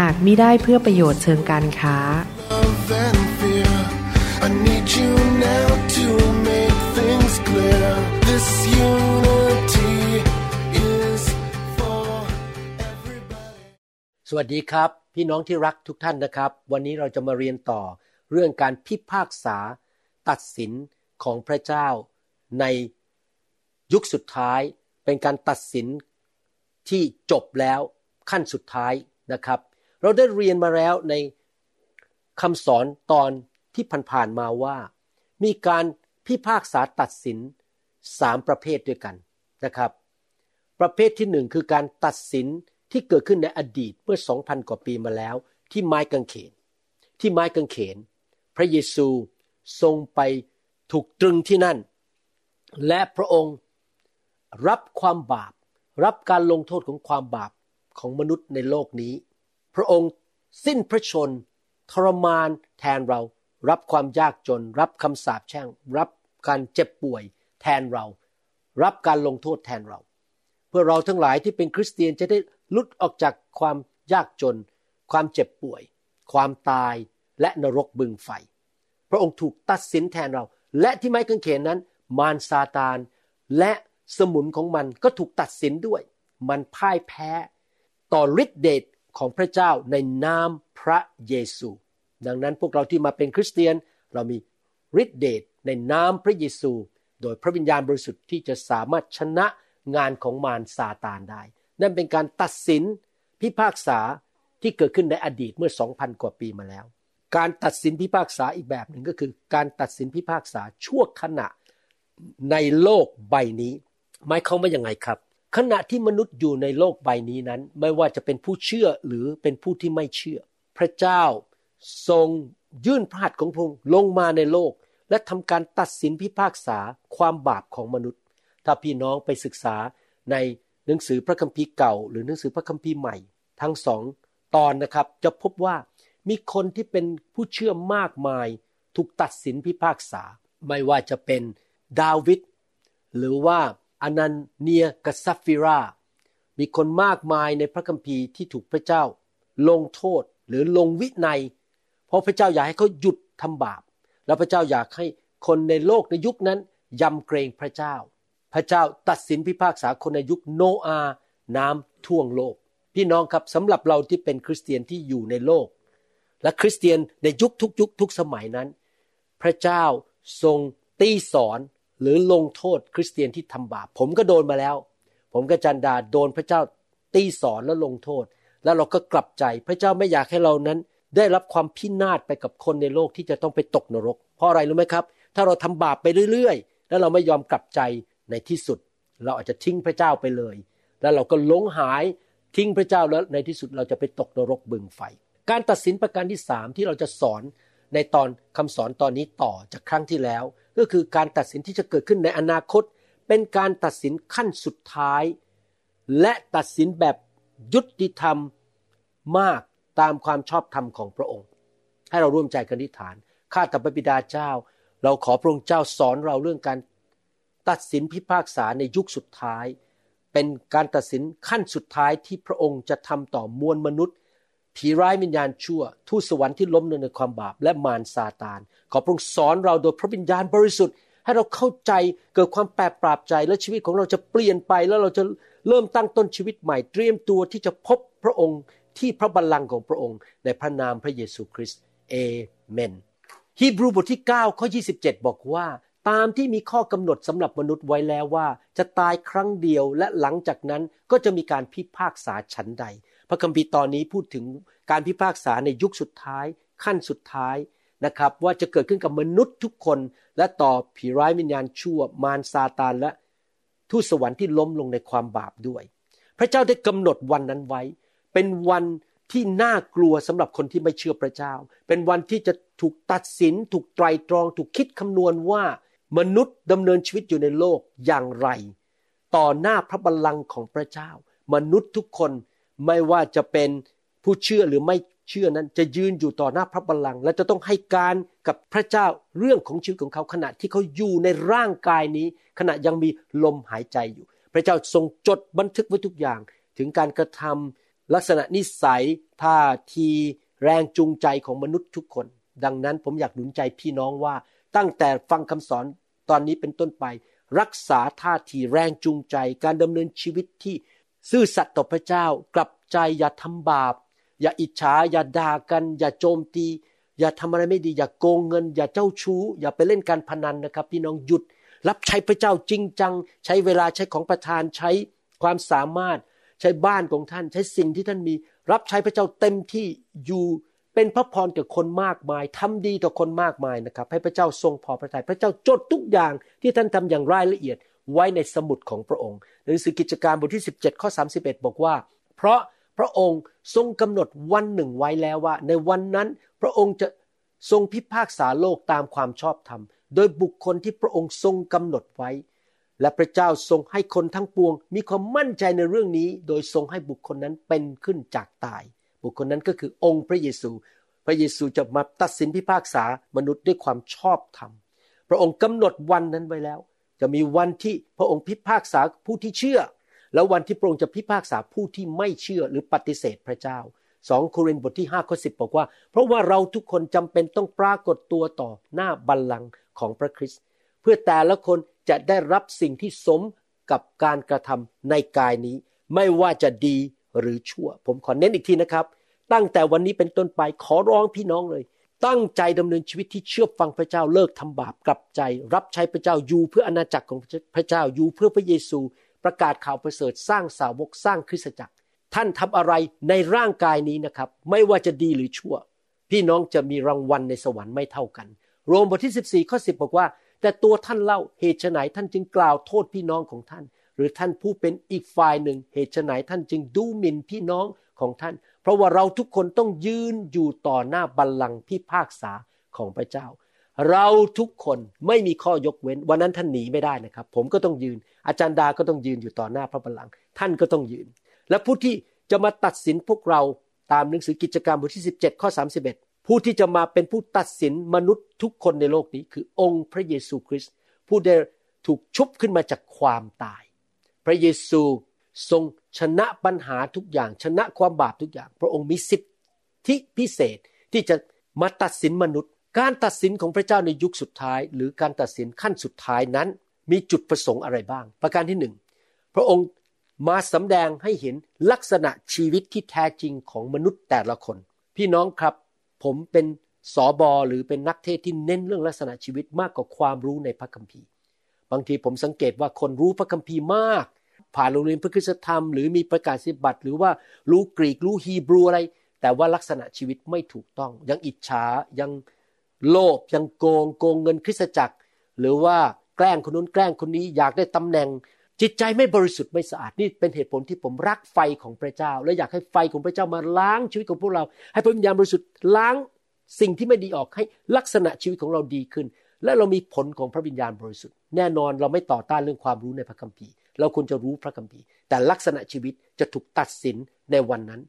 หากมิได้เพื่อประโยชน์เชิงการค้า love and fear. I need you now to make things clear. This unity is for everybody. สวัสดีครับ พี่น้องที่รักทุกท่านนะครับ วันนี้เราจะมาเรียนต่อเรื่องการพิพากษาตัดสินของพระเจ้าในยุคสุดท้ายเป็นการตัดสินที่จบแล้วขั้นสุดท้ายนะครับ เราได้เรียนมาแล้วในคำสอนตอนที่ผ่านๆมาว่า มีการพิพากษาตัดสินสามประเภทด้วยกันนะครับ ประเภทที่หนึ่งคือการตัดสินที่เกิดขึ้นในอดีตเมื่อ2,000กว่าปีมาแล้ว ที่ไม้กางเขน ที่ไม้กางเขน พระเยซูทรงไปถูกตรึงที่นั่น และพระองค์รับความบาป รับการลงโทษของความบาปของมนุษย์ในโลกนี้ พระองค์สิ้นพระชน ทรมานแทนเรา รับความยากจน รับคำสาปแช่ง รับการเจ็บป่วยแทนเรา รับการลงโทษแทนเรา เพื่อเราทั้งหลายที่เป็นคริสเตียนจะได้ลุดออกจากความยากจน ความเจ็บป่วย ความตายและนรกบึงไฟ พระองค์ถูกตัดสินแทนเรา และที่ไม้กางเขนนั้น มารซาตาน และสมุนของมันก็ถูกตัดสินด้วย มันพ่ายแพ้ ต่อฤทธิเดช ของพระเจ้าในนามพระเยซู ดังนั้นพวกเราที่มาเป็นคริสเตียนเรามีฤทธิเดชในนามพระเยซู โดยพระวิญญาณบริสุทธิ์ที่จะสามารถชนะงานของมารซาตานได้ นั่นเป็นการตัดสินพิพากษาที่เกิดขึ้นในอดีตเมื่อ 2,000 กว่าปีมาแล้ว การตัดสินพิพากษาอีกแบบหนึ่งก็คือ การตัดสินพิพากษาชั่วขณะในโลกใบนี้หมายความว่ายังไงครับ ขณะที่มนุษย์อยู่ในโลกใบนี้นั้น ไม่ว่าจะเป็นผู้เชื่อหรือเป็นผู้ที่ไม่เชื่อ พระเจ้าทรงยื่นพระหัตถ์ของพระองค์ลงมาในโลก และทำการตัดสินพิพากษาความบาปของมนุษย์ ถ้าพี่น้องไปศึกษาในหนังสือพระคัมภีร์เก่า หรือหนังสือพระคัมภีร์ใหม่ ทั้งสองตอนนะครับจะพบว่ามีคนที่เป็นผู้เชื่อมากมาย ถูกตัดสินพิพากษา ไม่ว่าจะเป็นดาวิดหรือว่า อนันเนียกับซัฟฟิรา มีคนมากมายในพระคัมภีร์ที่ถูกพระเจ้า ลงโทษหรือลงวินัย เพราะพระเจ้าอยากให้เขาหยุดทำบาป แล้วพระเจ้าอยากให้คนในโลกในยุคนั้นยำเกรงพระเจ้า พระเจ้าตัดสินพิพากษาคนในยุคโนอาห์น้ำท่วงโลก พี่น้องครับสำหรับเราที่เป็นคริสเตียนที่อยู่ในโลก และคริสเตียนในยุคทุกยุคทุกสมัยนั้น พระเจ้าทรงตีสอน หรือลงโทษคริสเตียนที่ทำบาป ผมก็โดนมาแล้ว ผมกับจันดาโดนพระเจ้าตีสอนแล้วลงโทษ แล้วเราก็กลับใจพระเจ้าไม่อยากให้เรานั้น ได้รับความพินาศไปกับคนในโลกที่จะต้องไปตกนรก เพราะอะไรรู้ไหมครับ ถ้าเราทำบาปไปเรื่อยๆ แล้วเราไม่ยอมกลับใจในที่สุด เราอาจจะทิ้งพระเจ้าไปเลย แล้วเราก็หลงหายทิ้งพระเจ้าแล้วในที่สุดเราจะไปตกนรกบึงไฟ การตัดสินประการที่สามที่เราจะสอนในตอนคำสอนตอนนี้ต่อจากครั้งที่แล้ว ก็คือการตัดสินที่จะเกิดขึ้นในอนาคต เป็นการตัดสินขั้นสุดท้าย และตัดสินแบบยุติธรรมมากตามความชอบธรรมของพระองค์ ให้เราร่วมใจกันที่ฐาน ข้าแต่พระบิดาเจ้า เราขอพระองค์เจ้าสอนเราเรื่องการตัดสินพิพากษาในยุคสุดท้าย เป็นการตัดสินขั้นสุดท้ายที่พระองค์จะทำต่อมวลมนุษย์ ผีร้ายวิญญาณชั่ว ทูตสวรรค์ที่ล้มลงในความบาปและมารซาตาน ขอพระองค์สอนเราโดยพระวิญญาณบริสุทธิ์ ให้เราเข้าใจเกิดความแปลกปราบใจและชีวิตของเราจะเปลี่ยนไปแล้วเราจะเริ่มตั้งต้นชีวิตใหม่เตรียมตัวที่จะพบพระองค์ที่พระบัลลังก์ของพระองค์ ในพระนามพระเยซูคริสต์เอเมนฮีบรูบทที่9ข้อ27 บอกว่า ตามที่มีข้อกำหนดสำหรับมนุษย์ไว้แล้วว่า จะตายครั้งเดียวและหลังจากนั้นก็จะมีการพิพากษาชั้นใด พระคัมภีร์ตอนนี้พูดถึงการพิพากษาในยุคสุดท้าย ขั้นสุดท้ายนะครับ ว่าจะเกิดขึ้นกับมนุษย์ทุกคนและต่อผีร้ายวิญญาณชั่วมารซาตานและทูตสวรรค์ที่ล้มลงในความบาปด้วย พระเจ้าได้กำหนดวันนั้นไว้ เป็นวันที่น่ากลัวสำหรับคนที่ไม่เชื่อพระเจ้า เป็นวันที่จะถูกตัดสิน ถูกไตรตรอง ถูกคิดคำนวณว่ามนุษย์ดำเนินชีวิตอยู่ในโลกอย่างไร ต่อหน้าพระบัลลังก์ของพระเจ้า มนุษย์ทุกคน ไม่ว่าจะเป็นผู้เชื่อหรือไม่เชื่อนั้นจะยืนอยู่ต่อหน้าพระบัลลังก์และจะต้องให้การกับพระเจ้าเรื่องของชีวิตของเขาขณะที่เขาอยู่ในร่างกายนี้ ขณะยังมีลมหายใจอยู่ พระเจ้าทรงจดบันทึกไว้ทุกอย่าง ถึงการกระทำลักษณะนิสัยท่าทีแรงจูงใจของมนุษย์ทุกคน ดังนั้นผมอยากหนุนใจพี่น้องว่าตั้งแต่ฟังคำสอนตอนนี้เป็นต้นไป รักษาท่าทีแรงจูงใจ การดำเนินชีวิตที่ ซื่อสัตย์ต่อพระเจ้ากลับใจอย่าทำบาป อย่าอิจฉาอย่าด่ากัน อย่าโจมตี อย่าทำอะไรไม่ดี อย่าโกงเงิน อย่าเจ้าชู้ อย่าไปเล่นการพนันนะครับ พี่น้องหยุด รับใช้พระเจ้าจริงจัง ใช้เวลาใช้ของประทานใช้ความสามารถ ใช้บ้านของท่าน ใช้สิ่งที่ท่านมี รับใช้พระเจ้าเต็มที่อยู่เป็นพระพรกับคนมากมายทำดีต่อคนมากมายนะครับ ให้พระเจ้าทรงพอพระทยัยพระเจ้าจดทุกอย่างที่ท่านทำอย่างรายละเอียด ไว้ในสมุดของพระองค์หนังสือกิจการบทที่ 17 ข้อ 31 บอกว่า เพราะพระองค์ทรงกำหนดวันหนึ่งไว้แล้วว่า ในวันนั้นพระองค์จะทรงพิพากษาโลกตามความชอบธรรม โดยบุคคลที่พระองค์ทรงกำหนดไว้ และพระเจ้าทรงให้คนทั้งปวง มีความมั่นใจในเรื่องนี้ โดยทรงให้บุคคลนั้นเป็นขึ้นจากตาย บุคคลนั้นก็คือองค์พระเยซู พระเยซูจะมาตัดสินพิพากษามนุษย์ด้วยความชอบธรรม พระองค์กำหนดวันนั้นไว้แล้ว จะมีวันที่พระองค์พิพากษาผู้ที่เชื่อ แล้ววันที่พระองค์จะพิพากษาผู้ที่ไม่เชื่อหรือปฏิเสธพระเจ้าสองโครินธ์บทที่5ข้อ10บอกว่า เพราะว่าเราทุกคนจำเป็นต้องปรากฏตัวต่อหน้าบัลลังก์ของพระคริสต์เพื่อแต่ละคนจะได้รับสิ่งที่สมกับการกระทำในกายนี้ ไม่ว่าจะดีหรือชั่ว ผมขอเน้นอีกทีนะครับ ตั้งแต่วันนี้เป็นต้นไปขอร้องพี่น้องเลย ตั้งใจดำเนินชีวิตที่เชื่อฟังพระเจ้าเลิกทำบาปกลับใจ รับใช้พระเจ้าอยู่เพื่ออาณาจักรของพระเจ้าอยู่เพื่อพระเยซูประกาศข่าวประเสริฐสร้างสาวกสร้างคริสตจักร ท่านทำอะไรในร่างกายนี้นะครับ ไม่ว่าจะดีหรือชั่ว พี่น้องจะมีรางวัลในสวรรค์ไม่เท่ากัน โรมบทที่ 14ข้อ10 บอกว่า แต่ตัวท่านเล่าเหตุไหนท่านจึงกล่าวโทษพี่น้องของท่าน หรือท่านผู้เป็นอีกฝ่ายหนึ่งเหตุไหนท่านจึงดูหมิ่นพี่น้องของท่าน เพราะว่าเราทุกคนต้องยืนอยู่ต่อหน้าบัลลังก์พิพากษาของพระเจ้า เราทุกคนไม่มีข้อยกเว้น วันนั้นท่านหนีไม่ได้นะครับ ผมก็ต้องยืน อาจารย์ดาก็ต้องยืนอยู่ต่อหน้าพระบัลลังก์ท่านก็ต้องยืน และผู้ที่จะมาตัดสินพวกเราตามหนังสือกิจการบทที่ 17 ข้อ 31 ผู้ที่จะมาเป็นผู้ตัดสินมนุษย์ทุกคนในโลกนี้ คือองค์พระเยซูคริสต์ผู้ได้ถูกชุบขึ้นมาจากความตาย พระเยซูทรง ชนะปัญหาทุกอย่าง ชนะความบาปทุกอย่าง พระองค์มีสิทธิพิเศษที่จะมาตัดสินมนุษย์ การตัดสินของพระเจ้าในยุคสุดท้าย หรือการตัดสินขั้นสุดท้ายนั้น มีจุดประสงค์อะไรบ้าง ประการที่หนึ่งพระองค์มาสำแดงให้เห็นลักษณะชีวิตที่แท้จริงของมนุษย์แต่ละคน พี่น้องครับผมเป็นสอบอหรือเป็นนักเทศที่เน้นเรื่องลักษณะชีวิตมากกว่าความรู้ในพระคัมภีร์ บางทีผมสังเกตว่าคนรู้พระคัมภีร์มาก ผ่านโรงเรียนพระคุณธรรมหรือมีประกาศสิบัติหรือว่ารู้กรีกรู้ฮีบรูอะไร แต่ว่าลักษณะชีวิตไม่ถูกต้อง ยังอิจฉายังโลภยังโกงโกงเงินคริสตจักร หรือว่าแกล้งคนนู้นแกล้งคนนี้อยากได้ตำแหน่ง จิตใจไม่บริสุทธิ์ไม่สะอาดนี่เป็นเหตุผลที่ผมรักไฟของพระเจ้า และอยากให้ไฟของพระเจ้ามาล้างชีวิตของพวกเรา ให้พระวิญญาณบริสุทธิ์ล้างสิ่งที่ไม่ดีออกให้ลักษณะชีวิตของเราดีขึ้น และเรามีผลของพระวิญญาณบริสุทธิ์แน่นอนเราไม่ต่อต้านเรื่องความรู้ในพระคัมภีร์ เราควรจะรู้พระคัมภีร์ แต่ลักษณะชีวิตจะถูกตัดสินในวันนั้น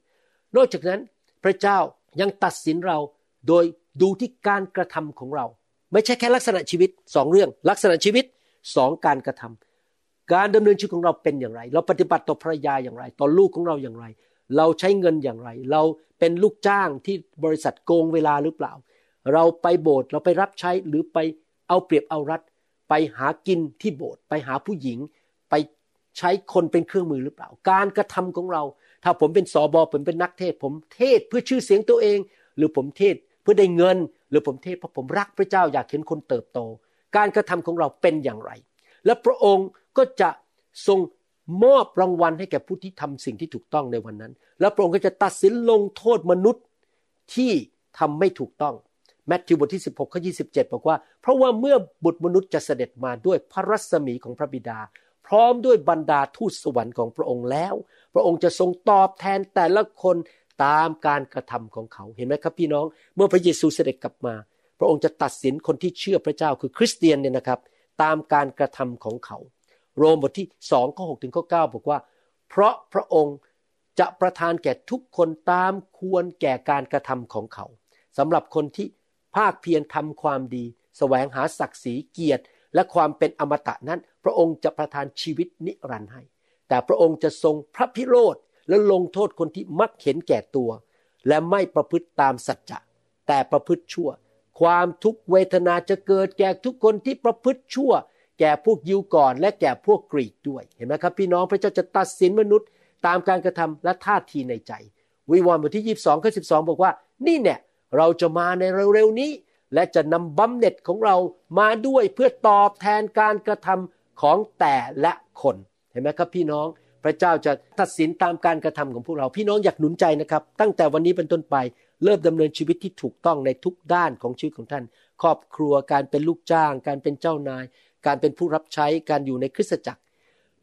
นอกจากนั้นพระเจ้ายังตัดสินเราโดยดูที่การกระทำของเรา ไม่ใช่แค่ลักษณะชีวิตสองเรื่อง ลักษณะชีวิตสองการกระทำการดำเนินชีวิตของเราเป็นอย่างไร เราปฏิบัติต่อภรรยาอย่างไร ต่อลูกของเราอย่างไร เราใช้เงินอย่างไร เราเป็นลูกจ้างที่บริษัทโกงเวลาหรือเปล่า เราไปโบสถ์เราไปรับใช้หรือไปเอาเปรียบเอารัดไปหากินที่โบสถ์ไปหาผู้หญิง ใช้คนเป็นเครื่องมือหรือเปล่า การกระทำของเรา ถ้าผมเป็นสอบอผมเป็นนักเทศ ผมเทศเพื่อชื่อเสียงตัวเอง หรือผมเทศเพื่อได้เงิน หรือผมเทศเพราะผมรักพระเจ้าอยากเห็นคนเติบโต การกระทำของเราเป็นอย่างไร และพระองค์ก็จะทรงมอบรางวัลให้แก่ผู้ที่ทำสิ่งที่ถูกต้องในวันนั้น และพระองค์ก็จะตัดสินลงโทษมนุษย์ที่ทำไม่ถูกต้องแมทธิวบทที่ 16ข้อ27บอกว่า เพราะว่าเมื่อบุตรมนุษย์จะเสด็จมาด้วยพระรัศมีของพระบิดา พร้อมด้วยบรรดาทูตสวรรค์ของพระองค์แล้ว พระองค์จะทรงตอบแทนแต่ละคนตามการกระทำของเขาเห็นไหมครับพี่น้อง เมื่อพระเยซูเสด็จกลับมา พระองค์จะตัดสินคนที่เชื่อพระเจ้าคือคริสเตียนเนี่ยนะครับ ตามการกระทำของเขา โรมบทที่สองข้อหถึงข้อเบอกว่า เพราะพระองค์จะประทานแก่ทุกคนตามควรแก่การกระทำของเขาสำหรับคนที่ภาคเพียรทำความดีแสวงหาศักดิ์ศรีเกียรติ และความเป็นอมตะนั้น พระองค์จะประทานชีวิตนิรันดร์ให้ แต่พระองค์จะทรงพระพิโรธและลงโทษคนที่มักเห็นแก่ตัว และไม่ประพฤติตามสัจจะแต่ประพฤติชั่ว ความทุกเวทนาจะเกิดแก่ทุกคนที่ประพฤติชั่ว แก่พวกยิวก่อน และแก่พวกกรีกด้วยเห็นไหมครับ พี่น้องพระเจ้าจะตัดสินมนุษย์ตามการกระทำและท่าทีในใจ วิวรณ์บทที่ 22ข้อ12บอกว่า นี่เนี่ยเราจะมาในเร็วๆนี้ และจะนำบำเหน็จของเรามาด้วยเพื่อตอบแทนการกระทำของแต่ละคนเห็นไหมครับพี่น้องพระเจ้าจะตัดสินตามการกระทำของพวกเรา พี่น้องอยากหนุนใจนะครับ ตั้งแต่วันนี้เป็นต้นไปเริ่มดำเนินชีวิตที่ถูกต้องในทุกด้านของชีวิตของท่าน ครอบครัวการเป็นลูกจ้าง การเป็นเจ้านาย การเป็นผู้รับใช้การอยู่ในคริสตจักร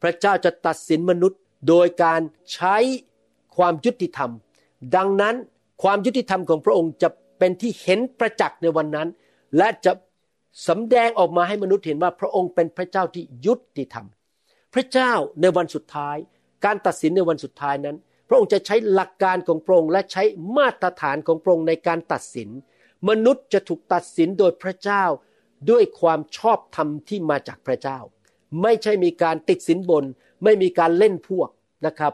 พระเจ้าจะตัดสินมนุษย์โดยการใช้ความยุติธรรม ดังนั้นความยุติธรรมของพระองค์จะ เป็นที่เห็นประจักษ์ในวันนั้น และจะสำแดงออกมาให้มนุษย์เห็นว่าพระองค์เป็นพระเจ้าที่ยุติธรรม พระเจ้าในวันสุดท้าย การตัดสินในวันสุดท้ายนั้น พระองค์จะใช้หลักการของพระองค์และใช้มาตรฐานของพระองค์ในการตัดสิน มนุษย์จะถูกตัดสินโดยพระเจ้าด้วยความชอบธรรมที่มาจากพระเจ้า ไม่ใช่มีการติดสินบน ไม่มีการเล่นพวกนะครับ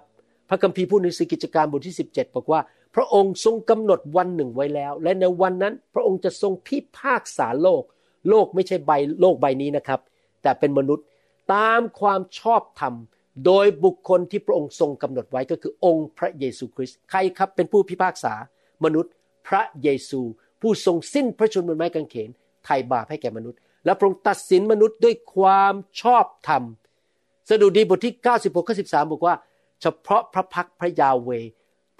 พระคัมภีร์พูดในสกิจการบทที่ 17 บอกว่า พระองค์ทรงกำหนดวันหนึ่งไว้แล้ว และในวันนั้นพระองค์จะทรงพิพากษาโลก โลกไม่ใช่ใบโลกใบนี้นะครับ แต่เป็นมนุษย์ตามความชอบธรรม โดยบุคคลที่พระองค์ทรงกำหนดไว้ก็คือองค์พระเยซูคริสต์ใครครับเป็นผู้พิพากษามนุษย์พระเยซู ผู้ทรงสิ้นพระชนม์บนไม้กางเขนไถ่บาปให้แก่มนุษย์ และพระองค์ตัดสินมนุษย์ด้วยความชอบธรรมสดุดีบทที่ 96ข้อ13บอกว่า เฉพาะพระพักพระยาเว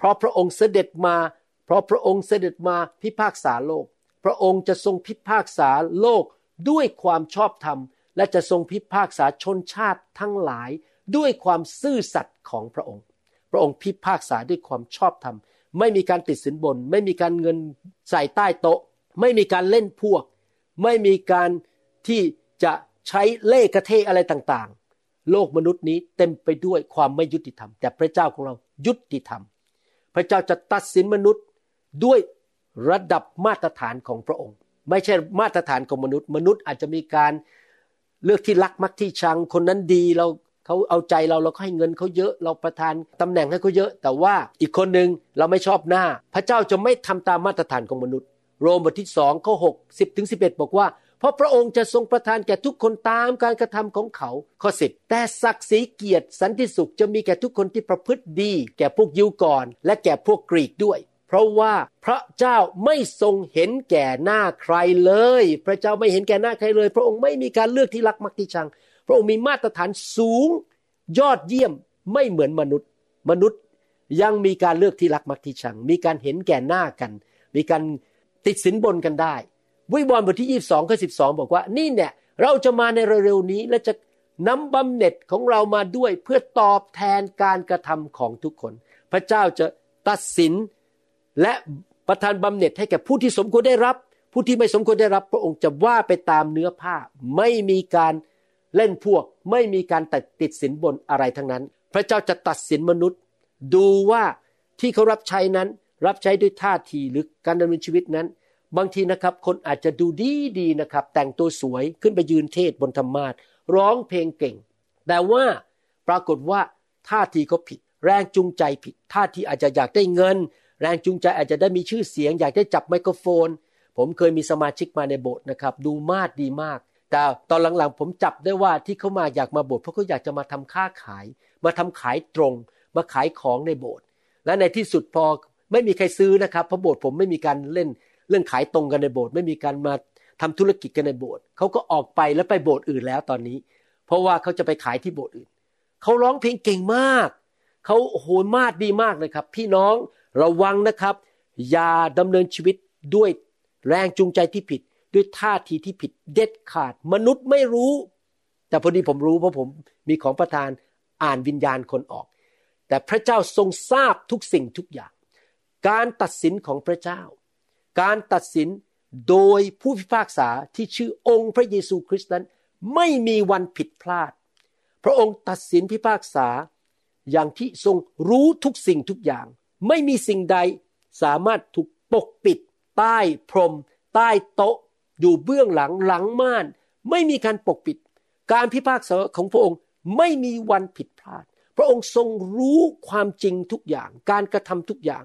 เพราะพระองค์เสด็จมา เพราะพระองค์เสด็จมาพิพากษาโลก พระองค์จะทรงพิพากษาโลกด้วยความชอบธรรม และจะทรงพิพากษาชนชาติทั้งหลายด้วยความซื่อสัตย์ของพระองค์ พระองค์พิพากษาด้วยความชอบธรรม ไม่มีการติดสินบน ไม่มีการเงินใส่ใต้โต๊ะ ไม่มีการเล่นพวก ไม่มีการที่จะใช้เล่กระเทอะไรต่างๆ โลกมนุษย์นี้เต็มไปด้วยความไม่ยุติธรรม แต่พระเจ้าของเรายุติธรรม พระเจ้าจะตัดสินมนุษย์ด้วยระดับมาตรฐานของพระองค์ ไม่ใช่มาตรฐานของมนุษย์ มนุษย์อาจจะมีการเลือกที่รักมักที่ชัง คนนั้นดีเราเขาเอาใจเราเราก็ให้เงินเขาเยอะ เราประทานตำแหน่งให้เขาเยอะ แต่ว่าอีกคนหนึ่งเราไม่ชอบหน้า พระเจ้าจะไม่ทำตามมาตรฐานของมนุษย์ โรมบทที่สองข้อหกสิบถึงสิบเอ็ดบอกว่า เพราะพระองค์จะทรงประทานแก่ทุกคนตามการกระทำของเขาข้อสิบแต่ศักดิ์ศรีเกียรติสันติสุขจะมีแก่ทุกคนที่ประพฤติดี แก่พวกยิวก่อน และแก่พวกกรีกด้วย เพราะว่าพระเจ้าไม่ทรงเห็นแก่หน้าใครเลย พระเจ้าไม่เห็นแก่หน้าใครเลย พระองค์ไม่มีการเลือกที่รักมักที่ชัง พระองค์มีมาตรฐานสูง ยอดเยี่ยมไม่เหมือนมนุษย์ มนุษย์ยังมีการเลือกที่รักมักที่ชัง มีการเห็นแก่หน้ากัน มีการติดสินบนกันได้ วิวรณ์บทที่ 22ข้อ12 บอกว่านี่เนี่ยเราจะมาในเร็วๆนี้และจะนำบำเหน็จของเรามาด้วยเพื่อตอบแทนการกระทำของทุกคน พระเจ้าจะตัดสินและประทานบำเหน็จให้แก่ผู้ที่สมควรได้รับ ผู้ที่ไม่สมควรได้รับ พระองค์จะว่าไปตามเนื้อผ้า ไม่มีการเล่นพวก ไม่มีการตัดติดสินบนอะไรทั้งนั้น พระเจ้าจะตัดสินมนุษย์ ดูว่าที่เขารับใช้นั้น รับใช้ด้วยท่าทีหรือการดำเนินชีวิตนั้น บางทีนะครับ คนอาจจะดูดีดีนะครับ แต่งตัวสวยขึ้นไปยืนเทศบนธรรมาทร้องเพลงเก่ง แต่ว่าปรากฏว่าท่าทีเขาผิด แรงจูงใจผิด ท่าทีอาจจะอยากได้เงิน แรงจูงใจอาจจะได้มีชื่อเสียง อยากได้จับไมโครโฟน ผมเคยมีสมาชิกมาในโบสถ์นะครับ ดูมาดดีมาก แต่ตอนหลังๆ ผมจับได้ว่าที่เขามาอยากมาโบสถ์เพราะเขาอยากจะมาทำค้าขาย มาทำขายตรง มาขายของในโบสถ์และในที่สุดพอไม่มีใครซื้อนะครับเพราะโบสถ์ผมไม่มีการเล่น เรื่องขายตรงกันในโบสถ์ไม่มีการมาทำธุรกิจกันในโบสถ์เขาก็ออกไปแล้วไปโบสถ์อื่นแล้วตอนนี้ เพราะว่าเขาจะไปขายที่โบสถ์อื่นเขาร้องเพลงเก่งมากเขาโหมาดดีมากเลยครับ พี่น้องระวังนะครับ อย่าดำเนินชีวิตด้วยแรงจูงใจที่ผิด ด้วยท่าทีที่ผิดเด็ดขาด มนุษย์ไม่รู้ แต่พอดีผมรู้เพราะผมมีของประทานอ่านวิญญาณคนออก แต่พระเจ้าทรงทราบทุกสิ่งทุกอย่าง การตัดสินของพระเจ้า การตัดสินโดยผู้พิพากษาที่ชื่อองค์พระเยซูคริสต์นั้น ไม่มีวันผิดพลาด พระองค์ตัดสินพิพากษาอย่างที่ทรงรู้ทุกสิ่งทุกอย่าง ไม่มีสิ่งใดสามารถถูกปกปิด ใต้พรม ใต้โต๊ะ อยู่เบื้องหลังหลังม่าน ไม่มีการปกปิด การพิพากษาของพระองค์ไม่มีวันผิดพลาด พระองค์ทรงรู้ความจริงทุกอย่าง การกระทำทุกอย่าง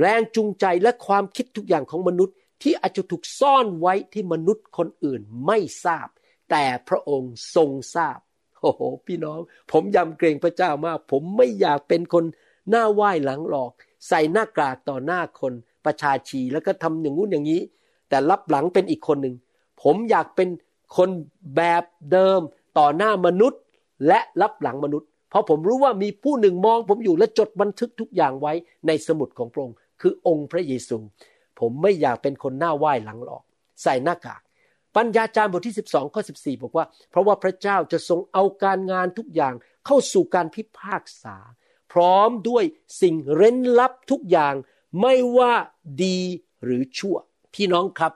แรงจูงใจและความคิดทุกอย่างของมนุษย์ที่อาจจะถูกซ่อนไว้ที่มนุษย์คนอื่นไม่ทราบ แต่พระองค์ทรงทราบโอ้โหพี่น้อง ผมยำเกรงพระเจ้ามาก ผมไม่อยากเป็นคนหน้าไหว้หลังหลอก ใส่หน้ากากต่อหน้าคน ประชาชีแล้วก็ทำอย่างงู้นอย่างนี้ แต่รับหลังเป็นอีกคนหนึ่งผมอยากเป็นคนแบบเดิมต่อหน้ามนุษย์และรับหลังมนุษย์ เพราะผมรู้ว่ามีผู้หนึ่งมอง ผมอยู่และจดบันทึกทุกอย่างไว้ในสมุดของพระองค์ คือองค์พระเยซู ผมไม่อยากเป็นคนหน้าไหว้หลังหลอก ใส่หน้ากากปัญญาจารย์บทที่ 12ข้อ14 บอกว่า เพราะว่าพระเจ้าจะทรงเอาการงานทุกอย่างเข้าสู่การพิพากษา พร้อมด้วยสิ่งเร้นลับทุกอย่างไม่ว่าดีหรือชั่ว พี่น้องครับ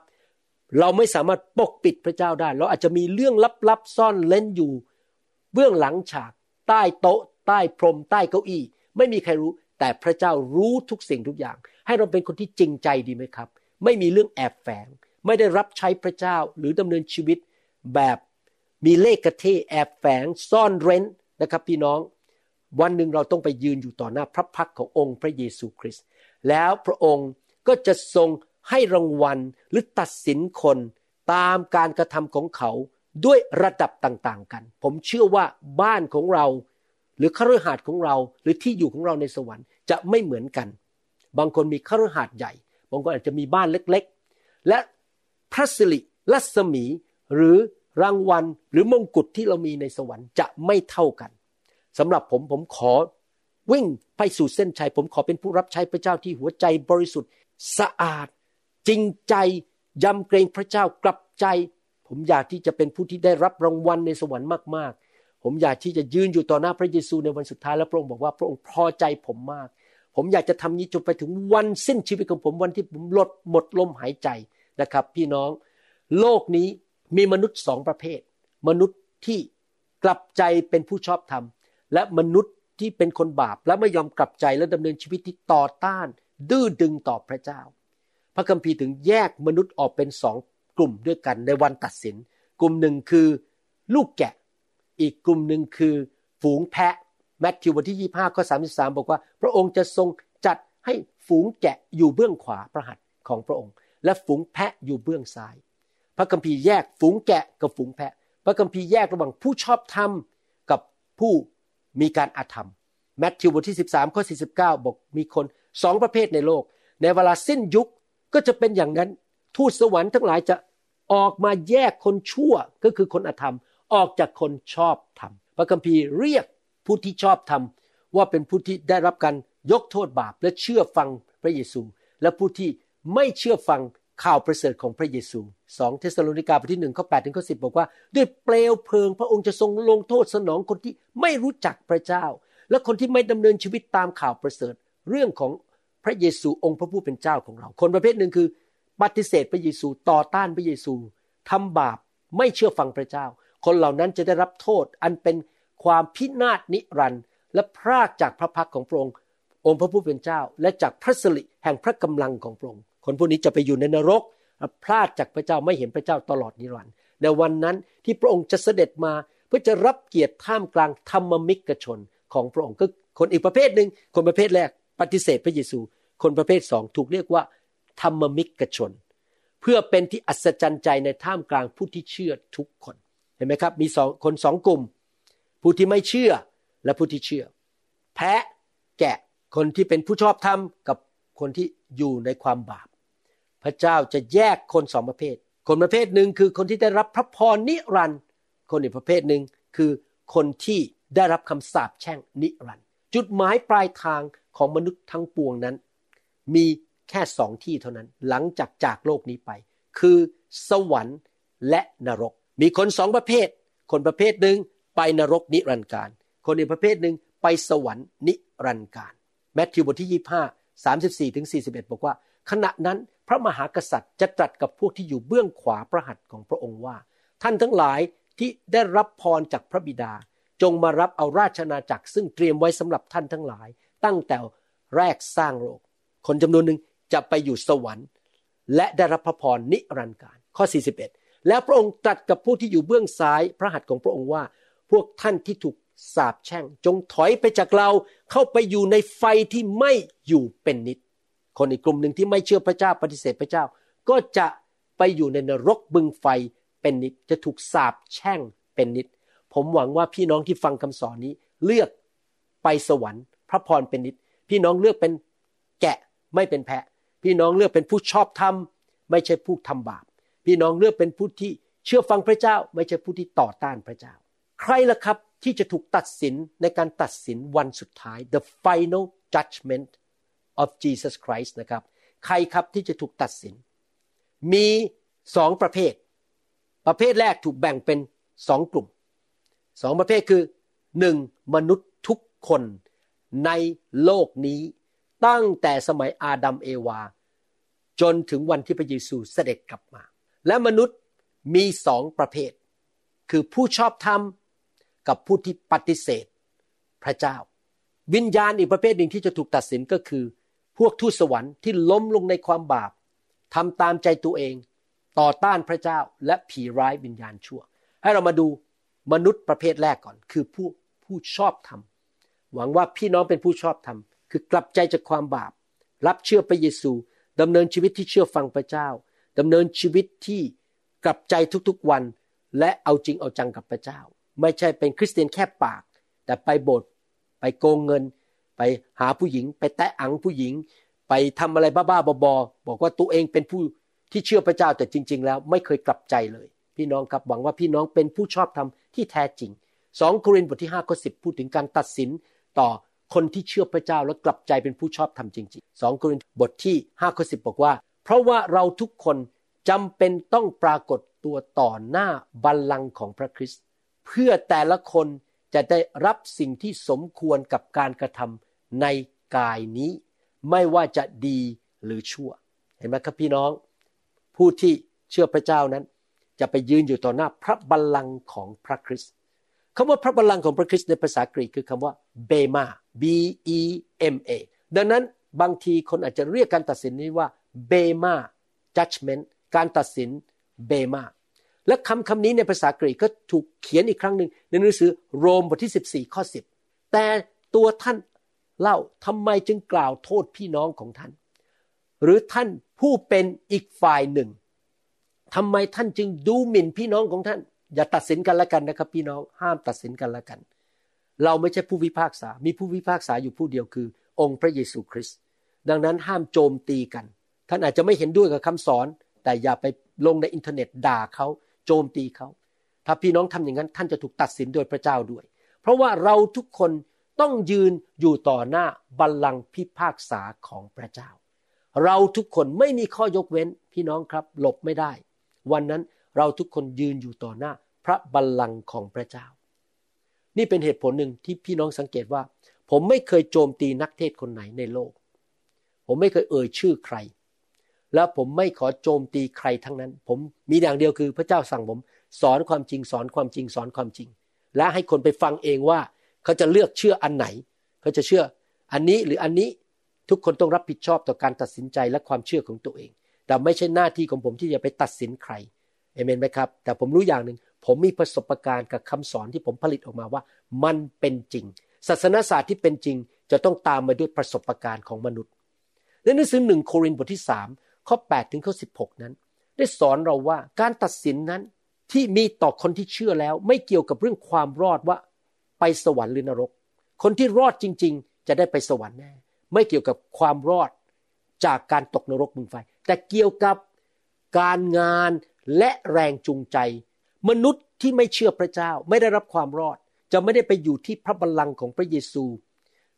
เราไม่สามารถปกปิดพระเจ้าได้ เราอาจจะมีเรื่องลับๆซ่อนเล่นอยู่ เบื้องหลังฉาก ใต้โต๊ะ ใต้พรม ใต้เก้าอี้ ไม่มีใครรู้ แต่พระเจ้ารู้ทุกสิ่งทุกอย่าง ให้เราเป็นคนที่จริงใจดีไหมครับ ไม่มีเรื่องแอบแฝง ไม่ได้รับใช้พระเจ้าหรือดำเนินชีวิตแบบมีเลขกระเทแอบแฝงซ่อนเร้นนะครับพี่น้อง วันหนึ่งเราต้องไปยืนอยู่ต่อหน้าพระพักขององค์พระเยซูคริสต์แล้วพระองค์ก็จะทรงให้รางวัลหรือตัดสินคนตามการกระทำของเขาด้วยระดับต่างๆกัน ผมเชื่อว่าบ้านของเรา หรือคฤหาสน์ของเราหรือที่อยู่ของเราในสวรรค์จะไม่เหมือนกัน บางคนมีคฤหาสน์ใหญ่บางคนอาจจะมีบ้านเล็กๆ และพระสิริรัศมีหรือรางวัลหรือมงกุฎที่เรามีในสวรรค์จะไม่เท่ากันสำหรับผมผมขอวิ่งไปสู่เส้นชัย ผมขอเป็นผู้รับใช้พระเจ้าที่หัวใจบริสุทธิ์สะอาด จริงใจยำเกรงพระเจ้ากลับใจ ผมอยากที่จะเป็นผู้ที่ได้รับรางวัลในสวรรค์มาก ผมอยากที่จะยืนอยู่ต่อหน้าพระเยซูในวันสุดท้ายแล้วพระองค์บอกว่าพระองค์พอใจผมมาก ผมอยากจะทำนี้จนไปถึงวันสิ้นชีวิตของผมวันที่ผมลดหมดลมหายใจนะครับ พี่น้อง โลกนี้มีมนุษย์สองประเภท มนุษย์ที่กลับใจเป็นผู้ชอบธรรม และมนุษย์ที่เป็นคนบาปและไม่ยอมกลับใจและดำเนินชีวิตที่ต่อต้าน ดื้อดึงต่อพระเจ้า พระคัมภีร์ถึงแยกมนุษย์ออกเป็นสองกลุ่มด้วยกันในวันตัดสิน กลุ่มหนึ่งคือลูกแกะ อีกกลุ่มหนึ่งคือฝูงแพะแมทธิวบทที่ 25ข้อ33 บอกว่า พระองค์จะทรงจัดให้ฝูงแกะอยู่เบื้องขวาพระหัตถ์ของพระองค์ และฝูงแพะอยู่เบื้องซ้าย พระคัมภีร์แยกฝูงแกะกับฝูงแพะ พระคัมภีร์แยกระหว่างผู้ชอบธรรมกับผู้มีการอาธรรมแมทธิวบทที่ 13ข้อ49 บอกมีคนสองประเภทในโลก ในเวลาสิ้นยุคก็จะเป็นอย่างนั้น ทูตสวรรค์ทั้งหลายจะออกมาแยกคนชั่วก็คือคนอธรรม ออกจากคนชอบธรรมพระคัมภีร์เรียกผู้ที่ชอบธรรมว่าเป็นผู้ที่ได้รับการยกโทษบาปและเชื่อฟังพระเยซู และผู้ที่ไม่เชื่อฟังข่าวประเสริฐของพระเยซูสองเทสโลนิกาบทที่หนึ่งข้อแปดถึงข้อสิบบอกว่า ด้วยเปลวเพลิงพระองค์จะทรงลงโทษสนองคนที่ไม่รู้จักพระเจ้า และคนที่ไม่ดำเนินชีวิตตามข่าวประเสริฐ เรื่องของพระเยซูองค์พระผู้เป็นเจ้าของเรา คนประเภทหนึ่งคือปฏิเสธพระเยซูต่อต้านพระเยซูทำบาปไม่เชื่อฟังพระเจ้า คนเหล่านั้นจะได้รับโทษอันเป็นความพินาศนิรันดร์และพรากจากพระพักของพระองค์องค์พระผู้เป็นเจ้า และจากพระสิริแห่งพระกำลังของพระองค์คนพวกนี้จะไปอยู่ในนรกพรากจากพระเจ้าไม่เห็นพระเจ้าตลอดนิรันดร์ในวันนั้นที่พระองค์จะเสด็จมาเพื่อจะรับเกียรติท่ามกลางธรรมิกชนของพระองค์ก็คนอีกประเภทหนึ่งคนประเภทแรกปฏิเสธพระเยซู คนประเภทสองถูกเรียกว่าธรรมมิกชน เพื่อเป็นที่อัศจรรย์ใจในท่ามกลางผู้ที่เชื่อทุกคน ห็นไหมครับมีสองคนสองกลุ่ม ผู้ที่ไม่เชื่อและผู้ที่เชื่อ แพ้แกะคนที่เป็นผู้ชอบธรรมกับคนที่อยู่ในความบาป พระเจ้าจะแยกคนสองประเภท คนประเภทหนึ่งคือคนที่ได้รับพระพรนิรันดร์คนอีกประเภทหนึ่งคือคนที่ได้รับคำสาปแช่งนิรันดร์จุดหมายปลายทางของมนุษย์ทั้งปวงนั้น มีแค่สองที่เท่านั้น หลังจากจากโลกนี้ไป คือสวรรค์และนรก มีคนสองประเภท คนประเภทหนึ่งไปนรกนิรันดร์การ คนอีกประเภทหนึ่งไปสวรรค์นิรันดร์การแมทธิวบทที่34ถึง41บเอ็ดบอกว่า ขณะนั้นพระมหากษัตริย์จะตรัสกับพวกที่อยู่เบื้องขวาพระหัตถ์ของพระองค์ว่า ท่านทั้งหลายที่ได้รับพรจากพระบิดา จงมารับเอาราชนาจักรซึ่งเตรียมไว้สำหรับท่านทั้งหลาย ตั้งแต่แรกสร้างโลก คนจำนวนหนึ่งจะไปอยู่สวรรค์ และได้รับพระพรนิรันดร์การข้อ 41 แล้วพระองค์ตรัสกับผู้ที่อยู่เบื้องซ้ายพระหัตถ์ของพระองค์ว่า พวกท่านที่ถูกสาปแช่ง จงถอยไปจากเราเข้าไปอยู่ในไฟที่ไม่อยู่เป็นนิด คนอีกกลุ่มหนึ่งที่ไม่เชื่อพระเจ้าปฏิเสธพระเจ้า ก็จะไปอยู่ในนรกบึงไฟเป็นนิด จะถูกสาปแช่งเป็นนิด ผมหวังว่าพี่น้องที่ฟังคำสอนนี้ เลือกไปสวรรค์ พระพรเป็นนิด พี่น้องเลือกเป็นแกะไม่เป็นแพะ พี่น้องเลือกเป็นผู้ชอบธรรมไม่ใช่ผู้ทำบาป พี่น้องเลือกเป็นผู้ที่เชื่อฟังพระเจ้า ไม่ใช่ผู้ที่ต่อต้านพระเจ้า ใครล่ะครับที่จะถูกตัดสินในการตัดสินวันสุดท้าย the final judgment of Jesus Christ นะครับ ใครครับที่จะถูกตัดสิน มีสองประเภท ประเภทแรกถูกแบ่งเป็นสองกลุ่มสองประเภทคือหนึ่งมนุษย์ทุกคนในโลกนี้ตั้งแต่สมัยอาดัมเอวา จนถึงวันที่พระเยซูเสด็จกลับมา และมนุษย์มีสองประเภท คือผู้ชอบธรรมกับผู้ที่ปฏิเสธ พระเจ้า วิญญาณอีกประเภทหนึ่งที่จะถูกตัดสินก็คือ พวกทูตสวรรค์ที่ล้มลงในความบาปทำตามใจตัวเอง ต่อต้านพระเจ้าและผีร้ายวิญญาณชั่ว ให้เรามาดูมนุษย์ประเภทแรกก่อน คือผู้ผู้ชอบธรรมหวังว่าพี่น้องเป็นผู้ชอบธรรมคือกลับใจจากความบาป รับเชื่อพระเยซูดำเนินชีวิตที่เชื่อฟังพระเจ้า ดำเนินชีวิตที่กลับใจทุกๆวัน และเอาจริงเอาจังกับพระเจ้า ไม่ใช่เป็นคริสเตียนแค่ปาก แต่ไปโบสถ์ไปโกงเงิน ไปหาผู้หญิง ไปแตะอังผู้หญิง ไปทำอะไรบ้าๆบอๆบอกว่าตัวเองเป็นผู้ที่เชื่อพระเจ้าแต่จริง ๆ แล้วไม่เคยกลับใจเลย พี่น้องครับหวังว่าพี่น้องเป็นผู้ชอบธรรมที่แท้จริงสองโครินธ์บทที่5ข้อ10 พูดถึงการตัดสินต่อคนที่เชื่อพระเจ้าและกลับใจเป็นผู้ชอบธรรมจริงๆสองโครินธ์บทที่5ข้อ10 บอกว่า เพราะว่าเราทุกคนจำเป็นต้องปรากฏตัวต่อหน้าบัลลังก์ของพระคริสต์เพื่อแต่ละคนจะได้รับสิ่งที่สมควรกับการกระทำในกายนี้ ไม่ว่าจะดีหรือชั่ว เห็นไหมครับพี่น้อง ผู้ที่เชื่อพระเจ้านั้น จะไปยืนอยู่ต่อหน้าพระบัลลังก์ของพระคริสต์คำว่าพระบัลลังก์ของพระคริสต์ในภาษากรีกคือคำว่าเบมา B E M A ดังนั้นบางทีคนอาจจะเรียกการตัดสินนี้ว่า เบมา judgment การตัดสินเบมา และคำคำนี้ในภาษากรีกก็ถูกเขียนอีกครั้งหนึ่งในหนังสือโรมบทที่ 14 ข้อ 10 แต่ตัวท่านเล่าทำไมจึงกล่าวโทษพี่น้องของท่าน หรือท่านผู้เป็นอีกฝ่ายหนึ่งทำไมท่านจึงดูหมิ่นพี่น้องของท่าน อย่าตัดสินกันละกันนะครับ พี่น้องห้ามตัดสินกันละกัน เราไม่ใช่ผู้พิพากษา มีผู้พิพากษาอยู่ผู้เดียวคือ องค์พระเยซูคริสต์ดังนั้นห้ามโจมตีกัน ท่านอาจจะไม่เห็นด้วยกับคำสอน แต่อย่าไปลงในอินเทอร์เน็ตด่าเขาโจมตีเขา ถ้าพี่น้องทำอย่างนั้น ท่านจะถูกตัดสินโดยพระเจ้าด้วย เพราะว่าเราทุกคนต้องยืนอยู่ต่อหน้าบัลลังก์พิพากษาของพระเจ้า เราทุกคนไม่มีข้อยกเว้นพี่น้องครับ หลบไม่ได้ วันนั้นเราทุกคนยืนอยู่ต่อหน้าพระบัลลังก์ของพระเจ้า นี่เป็นเหตุผลหนึ่งที่พี่น้องสังเกตว่า ผมไม่เคยโจมตีนักเทศคนไหนในโลก ผมไม่เคยเอ่ยชื่อใคร แล้วผมไม่ขอโจมตีใครทั้งนั้น ผมมีอย่างเดียวคือพระเจ้าสั่งผม สอนความจริงสอนความจริงสอนความจริง และให้คนไปฟังเองว่า เขาจะเลือกเชื่ออันไหน เขาจะเชื่ออันนี้หรืออันนี้ทุกคนต้องรับผิดชอบต่อการตัดสินใจและความเชื่อของตัวเอง แต่ไม่ใช่หน้าที่ของผมที่จะไปตัดสินใครเอเมนไหมครับ แต่ผมรู้อย่างหนึ่งผมมีประสบการณ์กับคำสอนที่ผมผลิตออกมาว่า มันเป็นจริง ศาสนศาสตร์ที่เป็นจริงจะต้องตามมาด้วยประสบการณ์ของมนุษย์ในหนังสือหนึ่งโครินธ์บทที่สาม ข้อ 8 ถึงข้อ 16 นั้น ได้สอนเราว่าการตัดสินนั้นที่มีต่อคนที่เชื่อแล้ว ไม่เกี่ยวกับเรื่องความรอดว่าไปสวรรค์หรือนรก คนที่รอดจริง ๆ จะได้ไปสวรรค์แน่ไม่เกี่ยวกับความรอดจากการตกนรกมึงไฟ แต่เกี่ยวกับการงานและแรงจูงใจ มนุษย์ที่ไม่เชื่อพระเจ้า ไม่ได้รับความรอด จะไม่ได้ไปอยู่ที่พระบัลลังก์ของพระเยซู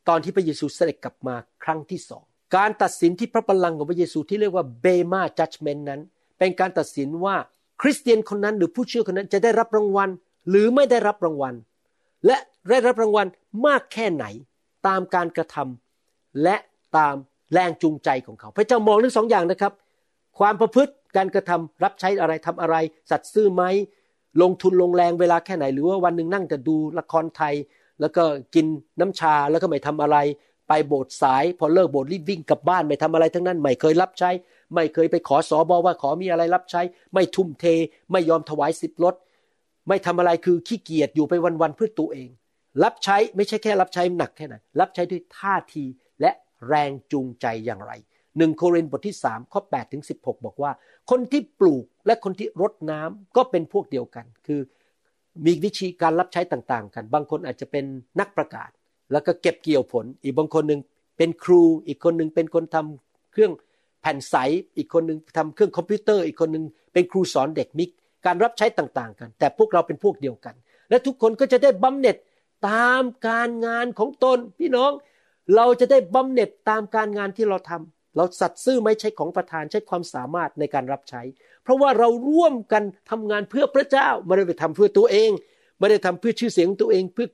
ตอนที่พระเยซูเสด็จกลับมาครั้งที่สอง การตัดสินที่พระบัลลังก์ของพระเยซูที่เรียกว่าเบมาจัดเมนนั้น เป็นการตัดสินว่าคริสเตียนคนนั้นหรือผู้เชื่อคนนั้นจะได้รับรางวัล หรือไม่ได้รับรางวัล และได้รับรางวัลมากแค่ไหนตามการกระทำและตามแรงจูงใจของเขา พระเจ้ามองทั้งสองอย่างนะครับ ความประพฤติการกระทำรับใช้อะไรทำอะไร สัตย์ซื่อไหมลงทุนลงแรงเวลาแค่ไหน หรือว่าวันหนึ่งนั่งแต่ดูละครไทย แล้วก็กินน้ำชาแล้วก็ไม่ทำอะไร ไปโบสถ์สาย พอเลิกโบสถ์รีบวิ่งกลับบ้านไม่ทำอะไรทั้งนั้น ไม่เคยรับใช้ ไม่เคยไปขอสอบอว่าขอมีอะไรรับใช้ ไม่ทุ่มเท ไม่ยอมถวายสิบลดไม่ทำอะไรคือขี้เกียจอยู่ไปวันๆเพื่อตัวเอง รับใช้ไม่ใช่แค่รับใช้หนักแค่ไหนรับใช้ด้วยท่าทีและแรงจูงใจอย่างไรหนึ่งโครินธ์บทที่3ข้อ8ถึง16บอกว่า คนที่ปลูกและคนที่รดน้ำก็เป็นพวกเดียวกัน คือมีวิธีการรับใช้ต่างๆ กัน บางคนอาจจะเป็นนักประกาศ แล้วก็เก็บเกี่ยวผล อีกบางคนหนึ่งเป็นครู อีกคนหนึ่งเป็นคนทำเครื่องแผ่นใส อีกคนหนึ่งทำเครื่องคอมพิวเตอร์ อีกคนหนึ่งเป็นครูสอนเด็กมิกการรับใช้ต่างๆ กัน แต่พวกเราเป็นพวกเดียวกัน และทุกคนก็จะได้บำเหน็จตามการงานของตน พี่น้องเราจะได้บำเหน็จตามการงานที่เราทำเราสัตย์ซื่อไม่ใช่ของประธานใช้ความสามารถในการรับใช้ เพราะว่าเราร่วมกันทำงานเพื่อพระเจ้าไม่ได้ไปทำเพื่อตัวเอง ไม่ได้ทำเพื่อชื่อเสียงตัวเองเพื่อ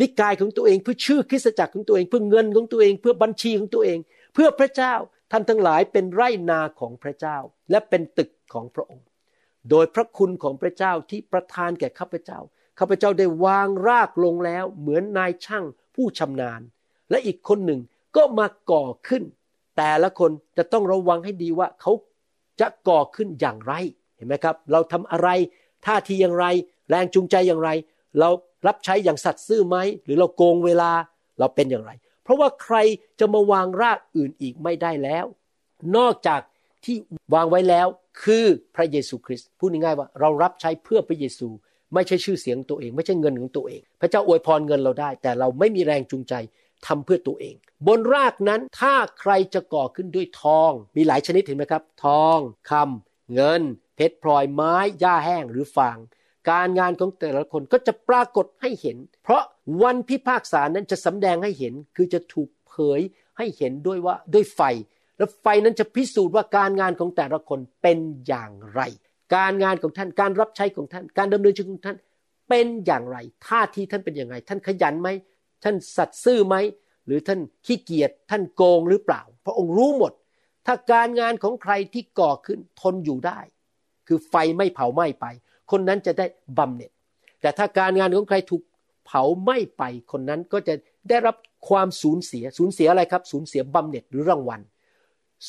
นิกายของตัวเองเพื่อชื่อคริสตจักรของตัวเอง เพื่อเงินของตัวเอง เพื่อบัญชีของตัวเอง เพื่อพระเจ้าท่านทั้งหลายเป็นไร่นาของพระเจ้า และเป็นตึกของพระองค์ โดยพระคุณของพระเจ้าที่ประทานแก่ข้าพเจ้าข้าพเจ้าได้วางรากลงแล้ว เหมือนนายช่างผู้ชำนาญ และอีกคนหนึ่งก็มาก่อขึ้น แต่ละคนจะต้องระวังให้ดีว่าเขาจะก่อขึ้นอย่างไรเห็นไหมครับ เราทำอะไรท่าทีอย่างไร แรงจูงใจอย่างไร เรา รับใช้อย่างสัตย์ซื่อไหมหรือเราโกงเวลาเราเป็นอย่างไร เพราะว่าใครจะมาวางรากอื่นอีกไม่ได้แล้ว นอกจากที่วางไว้แล้วคือพระเยซูคริสต์พูดง่ายๆว่าเรารับใช้เพื่อพระเยซู ไม่ใช่ชื่อเสียงตัวเอง ไม่ใช่เงินของตัวเอง พระเจ้าอวยพรเงินเราได้ แต่เราไม่มีแรงจูงใจทำเพื่อตัวเอง บนรากนั้นถ้าใครจะก่อขึ้นด้วยทอง มีหลายชนิดเห็นไหมครับ ทองคำเงิน เพชรพลอยไม้หญ้าแห้งหรือฟาง การงานของแต่ละคนก็จะปรากฏให้เห็น เพราะวันพิพากษานั้นจะสำแดงให้เห็น คือจะถูกเผยให้เห็นด้วยว่าด้วยไฟ แล้วไฟนั้นจะพิสูจน์ว่าการงานของแต่ละคนเป็นอย่างไร การงานของท่านการรับใช้ของท่าน การดำเนินชีวิตของท่านเป็นอย่างไรท่าทีท่านเป็นอย่างไร ท่านขยันไหมท่านสัตย์ซื่อไหมหรือท่านขี้เกียจท่านโกงหรือเปล่า พระองค์รู้หมด ถ้าการงานของใครที่ก่อขึ้นทนอยู่ได้ คือไฟไม่เผาไหม้ไป คนนั้นจะได้บำเหน็จ แต่ถ้าการงานของใครถูกเผาไหม้ไปคนนั้นก็จะได้รับความสูญเสียสูญเสียอะไรครับ สูญเสียบำเหน็จหรือรางวัล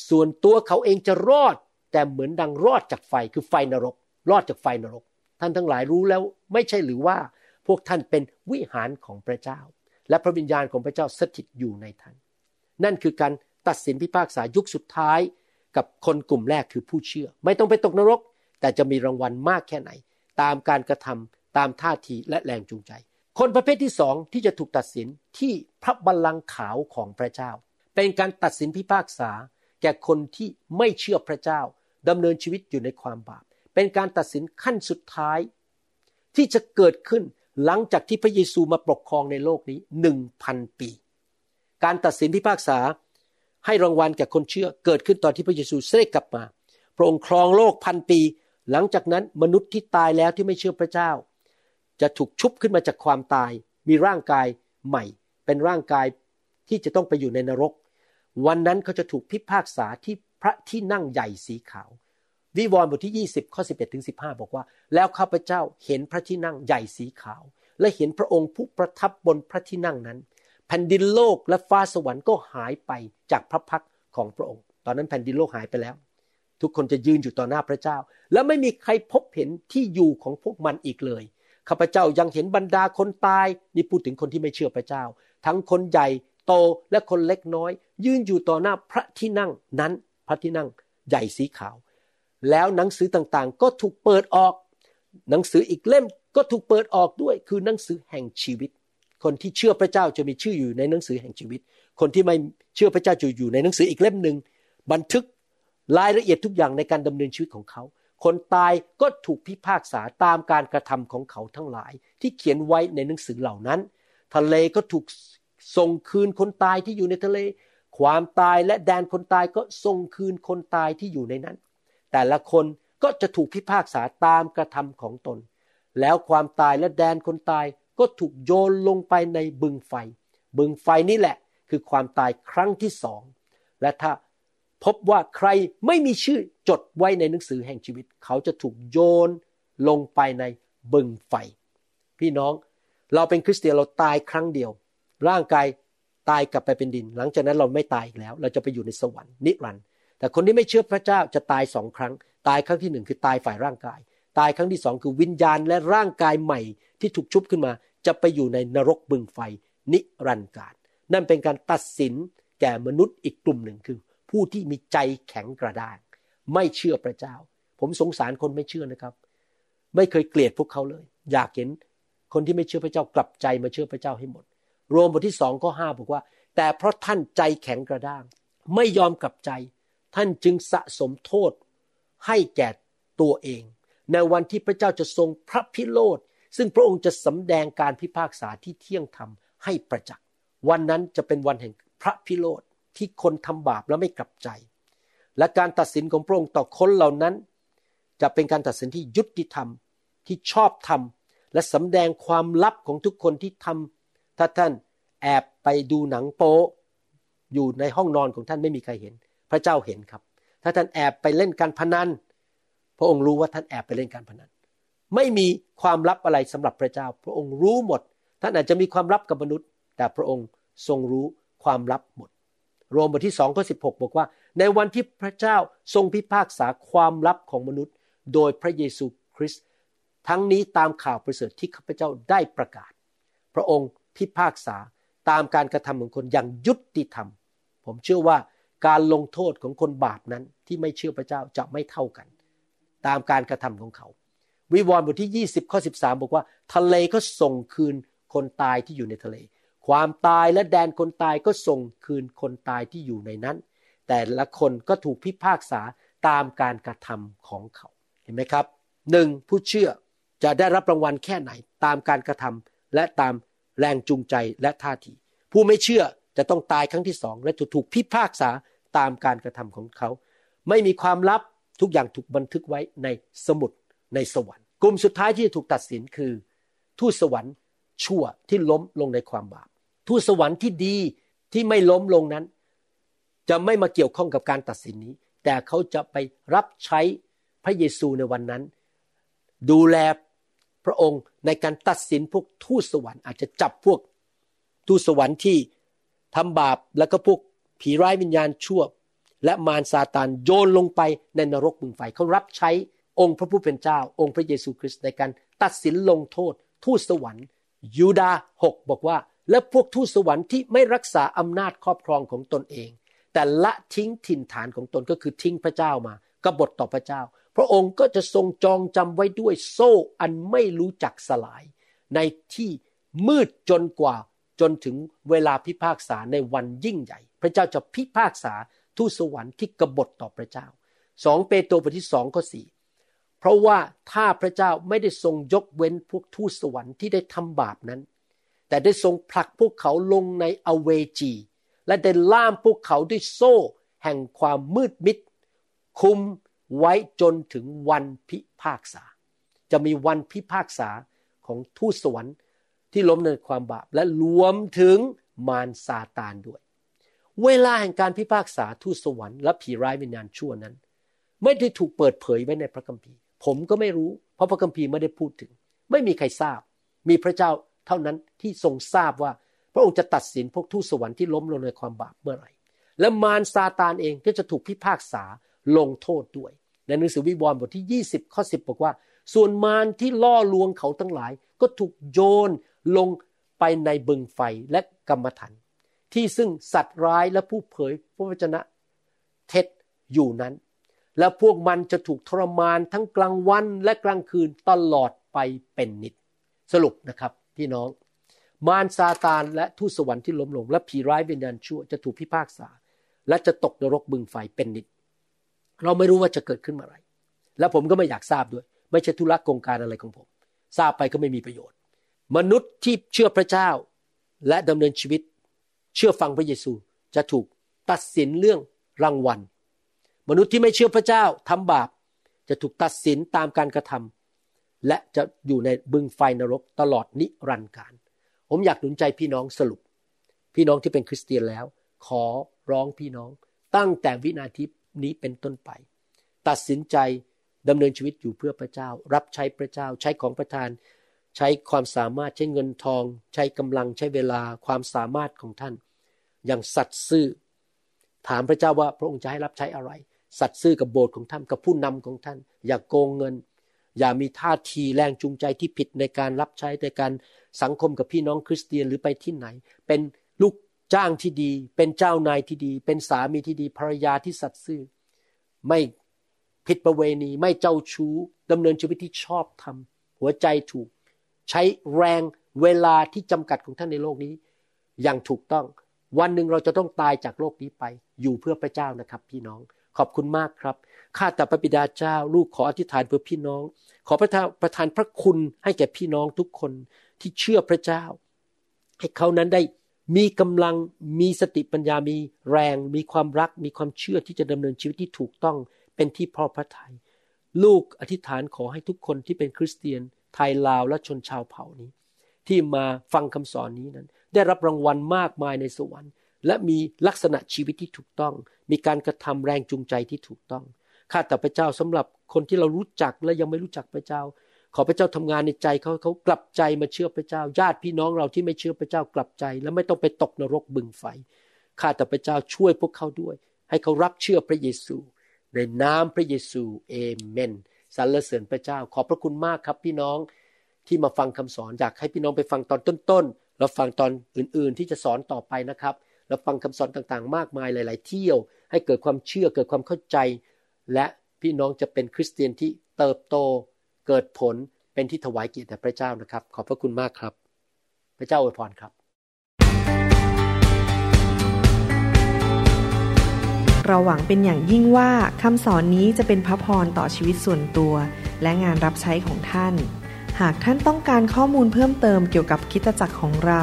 ส่วนตัวเขาเองจะรอด แต่เหมือนดังรอดจากไฟคือไฟนรก รอดจากไฟนรก ท่านทั้งหลายรู้แล้วไม่ใช่หรือว่าพวกท่านเป็นวิหารของพระเจ้า และพระวิญญาณของพระเจ้าสถิตอยู่ในท่าน นั่นคือการตัดสินพิพากษายุคสุดท้าย กับคนกลุ่มแรกคือผู้เชื่อ ไม่ต้องไปตกนรก แต่จะมีรางวัลมากแค่ไหน ตามการกระทำตามท่าทีและแรงจูงใจ คนประเภทที่สองที่จะถูกตัดสินที่พระบัลลังก์ขาวของพระเจ้า เป็นการตัดสินพิพากษา แก่คนที่ไม่เชื่อพระเจ้าดำเนินชีวิตอยู่ในความบาป เป็นการตัดสินขั้นสุดท้าย ที่จะเกิดขึ้นหลังจากที่พระเยซูมาปกครองในโลกนี้หนึ่งพันปี การตัดสินพิพากษาให้รางวัลแก่คนเชื่อเกิดขึ้นตอนที่พระเยซูเสด็จกลับมา พระองค์ครองโลกพันปี หลังจากนั้นมนุษย์ที่ตายแล้วที่ไม่เชื่อพระเจ้า จะถูกชุบขึ้นมาจากความตาย มีร่างกายใหม่ เป็นร่างกายที่จะต้องไปอยู่ในนรก วันนั้นเขาจะถูกพิพากษาที่พระที่นั่งใหญ่สีขาว วิวรณ์บทที่ 20 ข้อ 11 ถึง 15 บอกว่า แล้วข้าพเจ้าเห็นพระที่นั่งใหญ่สีขาว และเห็นพระองค์ผู้ประทับบนพระที่นั่งนั้น แผ่นดินโลกและฟ้าสวรรค์ก็หายไปจากพระพักของพระองค์ ตอนนั้นแผ่นดินโลกหายไปแล้ว ทุกคนจะยืนอยู่ต่อหน้าพระเจ้า และไม่มีใครพบเห็นที่อยู่ของพวกมันอีกเลยข้าพเจ้ายังเห็นบรรดาคนตายนี่พูดถึงคนที่ไม่เชื่อพระเจ้า ทั้งคนใหญ่โตและคนเล็กน้อย ยืนอยู่ต่อหน้าพระที่นั่งนั้นพระที่นั่งใหญ่สีขาว แล้วหนังสือต่างๆ ก็ถูกเปิดออก หนังสืออีกเล่มก็ถูกเปิดออกด้วย คือหนังสือแห่งชีวิต คนที่เชื่อพระเจ้าจะมีชื่ออยู่ในหนังสือแห่งชีวิต คนที่ไม่เชื่อพระเจ้าจะอยู่ในหนังสืออีกเล่มหนึ่งบันทึก รายละเอียดทุกอย่างในการดำเนินชีวิตของเขา คนตายก็ถูกพิพากษาตามการกระทำของเขาทั้งหลาย ที่เขียนไว้ในหนังสือเหล่านั้น ทะเลก็ถูกส่งคืนคนตายที่อยู่ในทะเล ความตายและแดนคนตายก็ส่งคืนคนตายที่อยู่ในนั้น แต่ละคนก็จะถูกพิพากษาตามกระทำของตน แล้วความตายและแดนคนตายก็ถูกโยนลงไปในบึงไฟ บึงไฟนี่แหละ คือความตายครั้งที่สอง และถ้า พบว่าใครไม่มีชื่อจดไว้ในหนังสือแห่งชีวิต เขาจะถูกโยนลงไปในบึงไฟ พี่น้องเราเป็นคริสเตียนเราตายครั้งเดียว ร่างกายตายกลับไปเป็นดิน หลังจากนั้นเราไม่ตายอีกแล้ว เราจะไปอยู่ในสวรรค์นิรันดร์แต่คนที่ไม่เชื่อพระเจ้าจะตายสองครั้ง ตายครั้งที่หนึ่งคือตายฝ่ายร่างกาย ตายครั้งที่สองคือวิญญาณและร่างกายใหม่ที่ถูกชุบขึ้นมา จะไปอยู่ในนรกบึงไฟ นิรันดร์การนั่นเป็นการตัดสินแก่มนุษย์อีกกลุ่มหนึ่งคือ ผู้ที่มีใจแข็งกระด้างไม่เชื่อพระเจ้า ผมสงสารคนไม่เชื่อนะครับ ไม่เคยเกลียดพวกเขาเลย อยากเห็นคนที่ไม่เชื่อพระเจ้ากลับใจมาเชื่อพระเจ้าให้หมด โรมบทที่สองข้อห้าบอกว่า แต่เพราะท่านใจแข็งกระด้าง ไม่ยอมกลับใจ ท่านจึงสะสมโทษ ให้แก่ตัวเอง ในวันที่พระเจ้าจะทรงพระพิโรธซึ่งพระองค์จะสำแดงการพิพากษาที่เที่ยงธรรมให้ประจักษ์วันนั้นจะเป็นวันแห่งพระพิโรธ ที่คนทำบาปแล้วไม่กลับใจ และการตัดสินของพระองค์ต่อคนเหล่านั้น จะเป็นการตัดสินที่ยุติธรรมที่ชอบธรรม และสำแดงความลับของทุกคนที่ทำถ้าท่านแอบไปดูหนังโป๊อยู่ในห้องนอนของท่านไม่มีใครเห็น พระเจ้าเห็นครับ ถ้าท่านแอบไปเล่นการพนันพระองค์รู้ว่าท่านแอบไปเล่นการพนันไม่มีความลับอะไรสำหรับพระเจ้า พระองค์รู้หมด ท่านอาจจะมีความลับกับมนุษย์ แต่พระองค์ทรงรู้ความลับหมด โรมบทที่สองข้อสิบหกบอกว่า ในวันที่พระเจ้าทรงพิพากษาความลับของมนุษย์ โดยพระเยซูคริสต์ทั้งนี้ตามข่าวประเสริฐที่ข้าพเจ้าได้ประกาศ พระองค์พิพากษาตามการกระทำของคนอย่างยุติธรรม ผมเชื่อว่าการลงโทษของคนบาปนั้นที่ไม่เชื่อพระเจ้าจะไม่เท่ากัน ตามการกระทำของเขา วิวรณ์บทที่ 20ข้อ13 บอกว่า ทะเลก็ส่งคืนคนตายที่อยู่ในทะเล ความตายและแดนคนตายก็ส่งคืนคนตายที่อยู่ในนั้น แต่ละคนก็ถูกพิพากษาตามการกระทำของเขา เห็นไหมครับหนึ่งผู้เชื่อจะได้รับรางวัลแค่ไหน ตามการกระทำและตามแรงจูงใจและท่าที ผู้ไม่เชื่อจะต้องตายครั้งที่สองและถูกพิพากษาตามการกระทำของเขา ไม่มีความลับทุกอย่างถูกบันทึกไว้ในสมุดในสวรรค์ กลุ่มสุดท้ายที่จะถูกตัดสินคือ ทูตสวรรค์ชั่วที่ล้มลงในความบาป ทูตสวรรค์ที่ดีที่ไม่ล้มลงนั้น จะไม่มาเกี่ยวข้องกับการตัดสินนี้ แต่เขาจะไปรับใช้พระเยซูในวันนั้น ดูแลพระองค์ในการตัดสินพวกทูตสวรรค์อาจจะจับพวกทูตสวรรค์ที่ทำบาปแล้วก็พวกผีร้ายวิญญาณชั่ว และมารซาตานโยนลงไปในนรกบึงไฟเขารับใช้องค์พระผู้เป็นเจ้า องค์พระเยซูคริสต์ในการตัดสินลงโทษ ทูตสวรรค์ ยูดาหกบอกว่า และพวกทูตสวรรค์ที่ไม่รักษาอำนาจครอบครองของตนเอง แต่ละทิ้งถิ่นฐานของตนก็คือทิ้งพระเจ้ามากบฏต่อพระเจ้า พระองค์ก็จะทรงจองจำไว้ด้วยโซ่อันไม่รู้จักสลาย ในที่มืดจนกว่าจนถึงเวลาพิพากษาในวันยิ่งใหญ่ พระเจ้าจะพิพากษาทูตสวรรค์ที่กบฏต่อพระเจ้าสองเปโตรบทที่สองข้อสี่เพราะว่าถ้าพระเจ้าไม่ได้ทรงยกเว้นพวกทูตสวรรค์ที่ได้ทำบาปนั้น แต่ได้ทรงผลักพวกเขาลงในอเวจี และได้ล่ามพวกเขาด้วยโซ่แห่งความมืดมิด คุมไว้จนถึงวันพิพากษา จะมีวันพิพากษาของทูตสวรรค์ที่ล้มในความบาปและรวมถึงมารซาตานด้วย เวลาแห่งการพิพากษาทูตสวรรค์และผีร้ายวิญญาณชั่วนั้น ไม่ได้ถูกเปิดเผยไว้ในพระคัมภีร์ ผมก็ไม่รู้ เพราะพระคัมภีร์ไม่ได้พูดถึง ไม่มีใครทราบ มีพระเจ้า เท่านั้นที่ทรงทราบว่า พระองค์จะตัดสินพวกทูตสวรรค์ที่ล้มลงในความบาปเมื่อไหร่ และมารซาตานเองก็จะถูกพิพากษาลงโทษด้วย ในหนังสือวิวรณ์บทที่ 20 ข้อ 10 บอกว่า ส่วนมารที่ล่อลวงเขาทั้งหลาย ก็ถูกโยนลงไปในบึงไฟและกรรมฐานที่ซึ่งสัตว์ร้ายและผู้เผยพระวจนะเท็จอยู่นั้น และพวกมันจะถูกทรมานทั้งกลางวันและกลางคืนตลอดไปเป็นนิด สรุปนะครับ พี่น้อง มารซาตานและทูตสวรรค์ที่ล้มลง และผีร้ายวิญญาณชั่วจะถูกพิพากษา และจะตกนรกบึงไฟเป็นนิด เราไม่รู้ว่าจะเกิดขึ้นเมื่อไรและผมก็ไม่อยากทราบด้วย ไม่ใช่ธุระกงการอะไรของผม ทราบไปก็ไม่มีประโยชน์ มนุษย์ที่เชื่อพระเจ้าและดำเนินชีวิต เชื่อฟังพระเยซูจะถูกตัดสินเรื่องรางวัล มนุษย์ที่ไม่เชื่อพระเจ้าทำบาปจะถูกตัดสินตามการกระทำ และจะอยู่ในบึงไฟนรกตลอดนิรันดร์การ ผมอยากหนุนใจพี่น้องสรุป พี่น้องที่เป็นคริสเตียนแล้ว ขอร้องพี่น้อง ตั้งแต่วินาทีนี้เป็นต้นไป ตัดสินใจดำเนินชีวิตอยู่เพื่อพระเจ้า รับใช้พระเจ้า ใช้ของประทาน ใช้ความสามารถใช้เงินทอง ใช้กำลังใช้เวลาความสามารถของท่าน อย่างสัตย์ซื่อ ถามพระเจ้าว่าพระองค์จะให้รับใช้อะไร สัตย์ซื่อกับโบสถ์ของท่านกับผู้นำของท่าน อย่ากโกงเงิน อย่ามีท่าทีแรงจูงใจที่ผิดในการรับใช้ในการสังคมกับพี่น้องคริสเตียนหรือไปที่ไหน เป็นลูกจ้างที่ดี เป็นเจ้านายที่ดี เป็นสามีที่ดีภรรยาที่สัตย์ซื่อ ไม่ผิดประเวณีไม่เจ้าชู้ดำเนินชีวิตที่ชอบทำหัวใจถูก ใช้แรงเวลาที่จำกัดของท่านในโลกนี้ อย่างถูกต้อง วันหนึ่งเราจะต้องตายจากโลกนี้ไป อยู่เพื่อพระเจ้านะครับ พี่น้อง ขอบคุณมากครับ ข้าแต่พระบิดาเจ้า ลูกขออธิษฐานเพื่อพี่น้อง ขอประทานประทานพระคุณให้แก่พี่น้องทุกคนที่เชื่อพระเจ้า ให้เขานั้นได้มีกำลังมีสติปัญญามีแรง มีความรัก มีความเชื่อที่จะดำเนินชีวิตที่ถูกต้องเป็นที่พอพระทยัยลูกอธิษฐานขอให้ทุกคนที่เป็นคริสเตียนไทยลาวและชนชาวเผ่านี้ ที่มาฟังคำสอนนี้นั้น ได้รับรางวัลมากมายในสวรรค์ และมีลักษณะชีวิตที่ถูกต้อง มีการกระทำแรงจูงใจที่ถูกต้อง ข้าแต่พระเจ้าสำหรับคนที่เรารู้จักและยังไม่รู้จักพระเจ้า ขอพระเจ้าทำงานในใจเขาเขากลับใจมาเชื่อพระเจ้า ญาติพี่น้องเราที่ไม่เชื่อพระเจ้ากลับใจ และไม่ต้องไปตกนรกบึงไฟ ข้าแต่พระเจ้าช่วยพวกเขาด้วย ให้เขารับเชื่อพระเยซู ในนามพระเยซูเอเมนสรรเสริญพระเจ้า ขอบพระคุณมากครับพี่น้องที่มาฟังคำสอนอยากให้พี่น้องไปฟังตอนต้นๆแล้วฟังตอนอื่นๆ ที่จะสอนต่อไปนะครับ แล้วฟังคำสอนต่างๆ มากมายหลาย ๆ เที่ยว ให้เกิดความเชื่อเกิดความเข้าใจ และพี่น้องจะเป็นคริสเตียนที่เติบโตเกิดผลเป็นที่ถวายเกียรติแด่พระเจ้านะครับ ขอบพระคุณมากครับ พระเจ้าอวยพรครับเราหวังเป็นอย่างยิ่งว่าคำสอนนี้จะเป็นพระพรต่อชีวิตส่วนตัว และงานรับใช้ของท่าน หากท่านต้องการข้อมูลเพิ่มเติมเกี่ยวกับคิตจักรของเรา